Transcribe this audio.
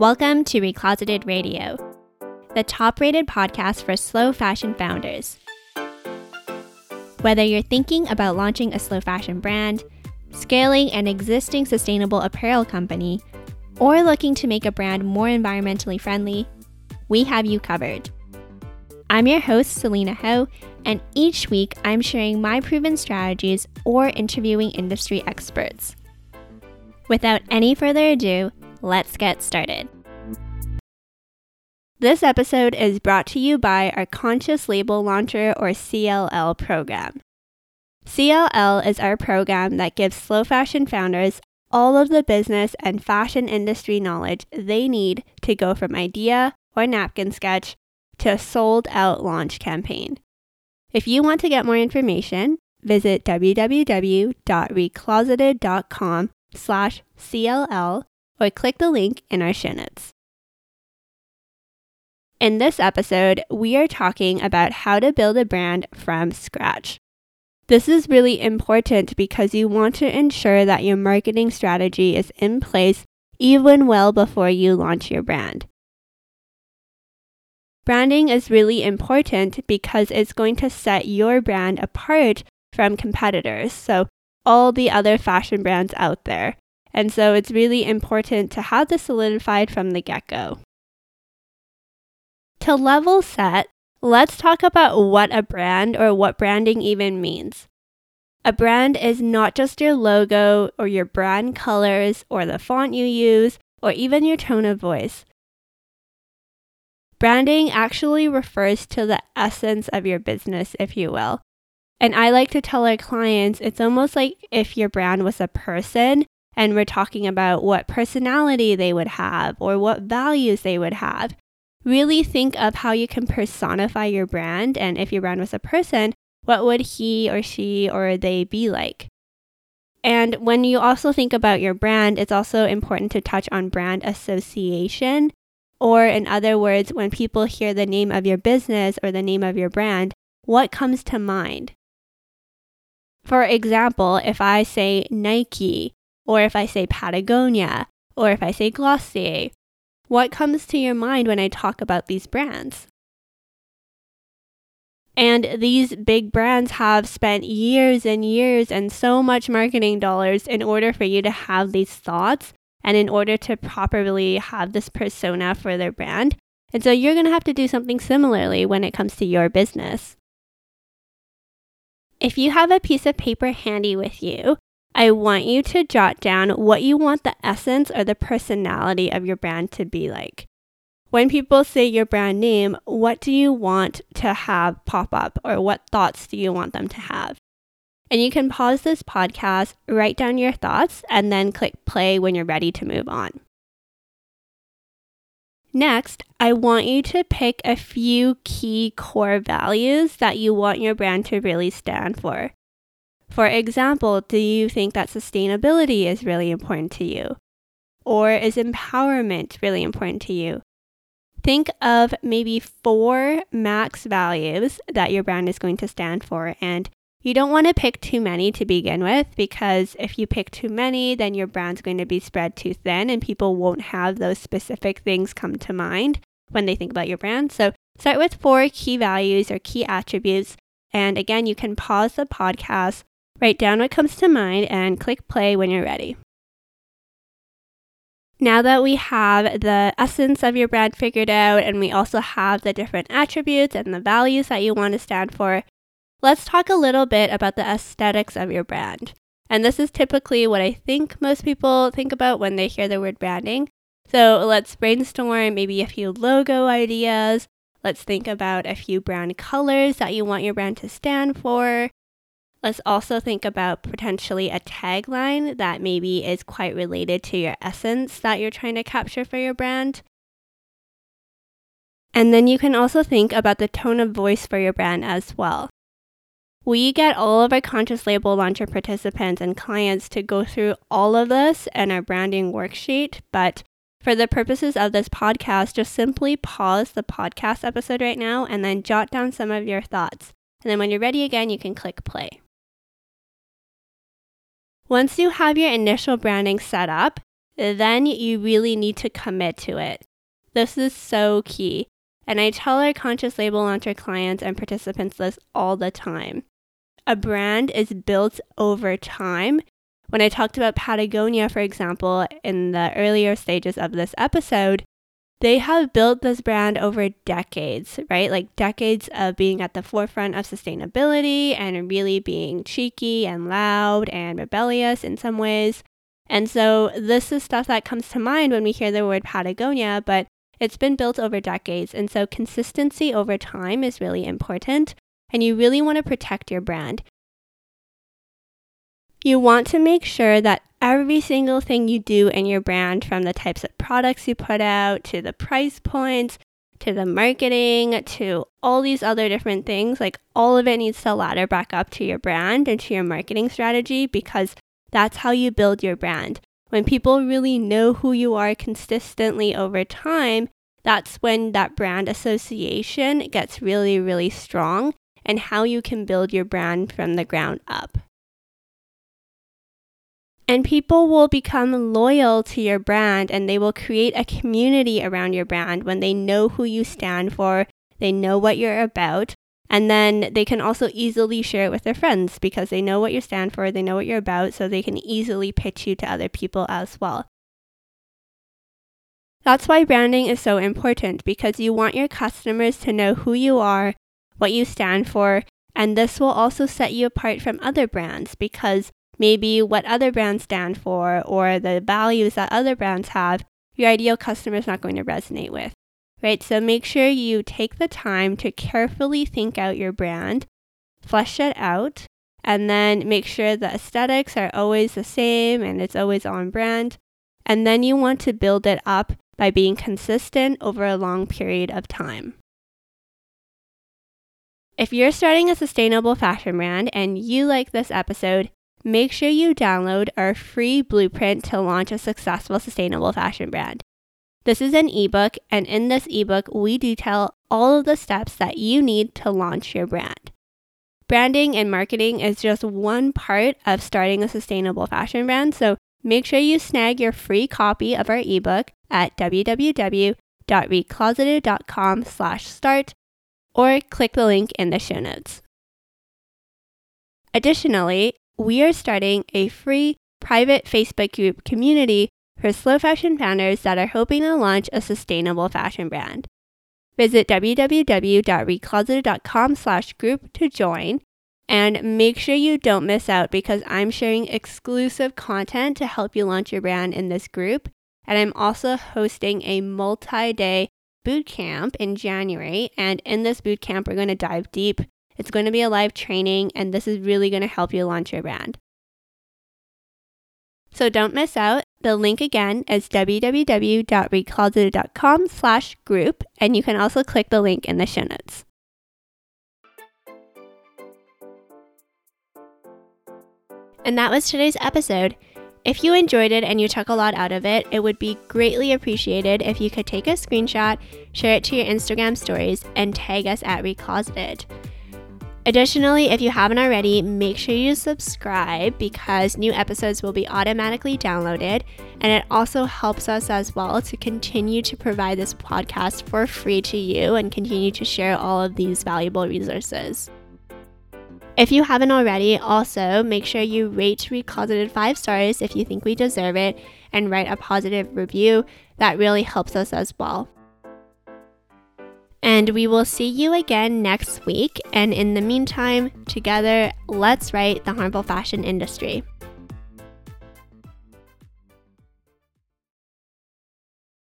Welcome to Recloseted Radio, the top rated podcast for slow fashion founders. Whether you're thinking about launching a slow fashion brand, scaling an existing sustainable apparel company, or looking to make a brand more environmentally friendly, we have you covered. I'm your host, Selena Ho, and each week I'm sharing my proven strategies or interviewing industry experts. Without any further ado, let's get started. This episode is brought to you by our Conscious Label Launcher or CLL program. CLL is our program that gives slow fashion founders all of the business and fashion industry knowledge they need to go from idea or napkin sketch to a sold out launch campaign. If you want to get more information, visit www.recloseted.com slash CLL or click the link in our show notes. In this episode, we are talking about how to build a brand from scratch. This is really important because you want to ensure that your marketing strategy is in place even well before you launch your brand. Branding is really important because it's going to set your brand apart from competitors, so all the other fashion brands out there. And so it's really important to have this solidified from the get go. To level set, let's talk about what a brand or what branding even means. A brand is not just your logo or your brand colors or the font you use or even your tone of voice. Branding actually refers to the essence of your business, if you will. And I like to tell our clients it's almost like if your brand was a person and we're talking about what personality they would have or what values they would have. Really think of how you can personify your brand. And if your brand was a person, what would he or she or they be like? And when you also think about your brand, it's also important to touch on brand association or, in other words, when people hear the name of your business or the name of your brand, what comes to mind? For example, if I say Nike, or if I say Patagonia, or if I say Glossier, what comes to your mind when I talk about these brands? And these big brands have spent years and years and so much marketing dollars in order for you to have these thoughts and in order to properly have this persona for their brand. And so you're going to have to do something similarly when it comes to your business. If you have a piece of paper handy with you, I want you to jot down what you want the essence or the personality of your brand to be like. When people say your brand name, what do you want to have pop up or what thoughts do you want them to have? And you can pause this podcast, write down your thoughts, and then click play when you're ready to move on. Next, I want you to pick a few key core values that you want your brand to really stand for. For example, do you think that sustainability is really important to you? Or is empowerment really important to you? Think of maybe four max values that your brand is going to stand for and you don't want to pick too many to begin with because if you pick too many, then your brand's going to be spread too thin and people won't have those specific things come to mind when they think about your brand. So start with four key values or key attributes. And again, you can pause the podcast, write down what comes to mind, and click play when you're ready. Now that we have the essence of your brand figured out and we also have the different attributes and the values that you want to stand for, let's talk a little bit about the aesthetics of your brand. And this is typically what I think most people think about when they hear the word branding. So let's brainstorm maybe a few logo ideas. Let's think about a few brand colors that you want your brand to stand for. Let's also think about potentially a tagline that maybe is quite related to your essence that you're trying to capture for your brand. And then you can also think about the tone of voice for your brand as well. We get all of our Conscious Label Launcher participants and clients to go through all of this in our branding worksheet, but for the purposes of this podcast, just simply pause the podcast episode right now and then jot down some of your thoughts. And then when you're ready again, you can click play. Once you have your initial branding set up, then you really need to commit to it. This is so key. And I tell our conscious label launcher clients and participants this all the time. A brand is built over time. When I talked about Patagonia, for example, in the earlier stages of this episode, they have built this brand over decades, right? Like decades of being at the forefront of sustainability and really being cheeky and loud and rebellious in some ways. And so this is stuff that comes to mind when we hear the word Patagonia, but it's been built over decades. And so consistency over time is really important. And you really want to protect your brand. You want to make sure that every single thing you do in your brand, from the types of products you put out to the price points to the marketing to all these other different things, like all of it needs to ladder back up to your brand and to your marketing strategy because that's how you build your brand. When people really know who you are consistently over time, that's when that brand association gets really, really strong and how you can build your brand from the ground up. And people will become loyal to your brand and they will create a community around your brand when they know who you stand for, they know what you're about, and then they can also easily share it with their friends because they know what you stand for, they know what you're about, so they can easily pitch you to other people as well. That's why branding is so important because you want your customers to know who you are, what you stand for, and this will also set you apart from other brands because maybe what other brands stand for or the values that other brands have, your ideal customer is not going to resonate with, right? So make sure you take the time to carefully think out your brand, flesh it out, and then make sure the aesthetics are always the same and it's always on brand. And then you want to build it up by being consistent over a long period of time. If you're starting a sustainable fashion brand and you like this episode, make sure you download our free blueprint to launch a successful sustainable fashion brand. This is an ebook, and in this ebook, we detail all of the steps that you need to launch your brand. Branding and marketing is just one part of starting a sustainable fashion brand, so make sure you snag your free copy of our ebook at www.recloseted.com slash start or click the link in the show notes. Additionally, we are starting a free private Facebook group community for slow fashion founders that are hoping to launch a sustainable fashion brand. Visit www.recloseted.com slash group to join and make sure you don't miss out because I'm sharing exclusive content to help you launch your brand in this group. And I'm also hosting a multi day boot camp in January. And in this boot camp, we're going to dive deep it's going to be a live training, and this is really going to help you launch your brand. So don't miss out. The link again is www.recloseted.com slash group, and you can also click the link in the show notes. And that was today's episode. If you enjoyed it and you took a lot out of it, it would be greatly appreciated if you could take a screenshot, share it to your Instagram stories, and tag us at Recloseted. Additionally, if you haven't already, make sure you subscribe because new episodes will be automatically downloaded. And it also helps us as well to continue to provide this podcast for free to you and continue to share all of these valuable resources. If you haven't already, also make sure you rate Recloseted five stars if you think we deserve it and write a positive review. That really helps us as well. And we will see you again next week. And in the meantime, together, let's right the harmful fashion industry.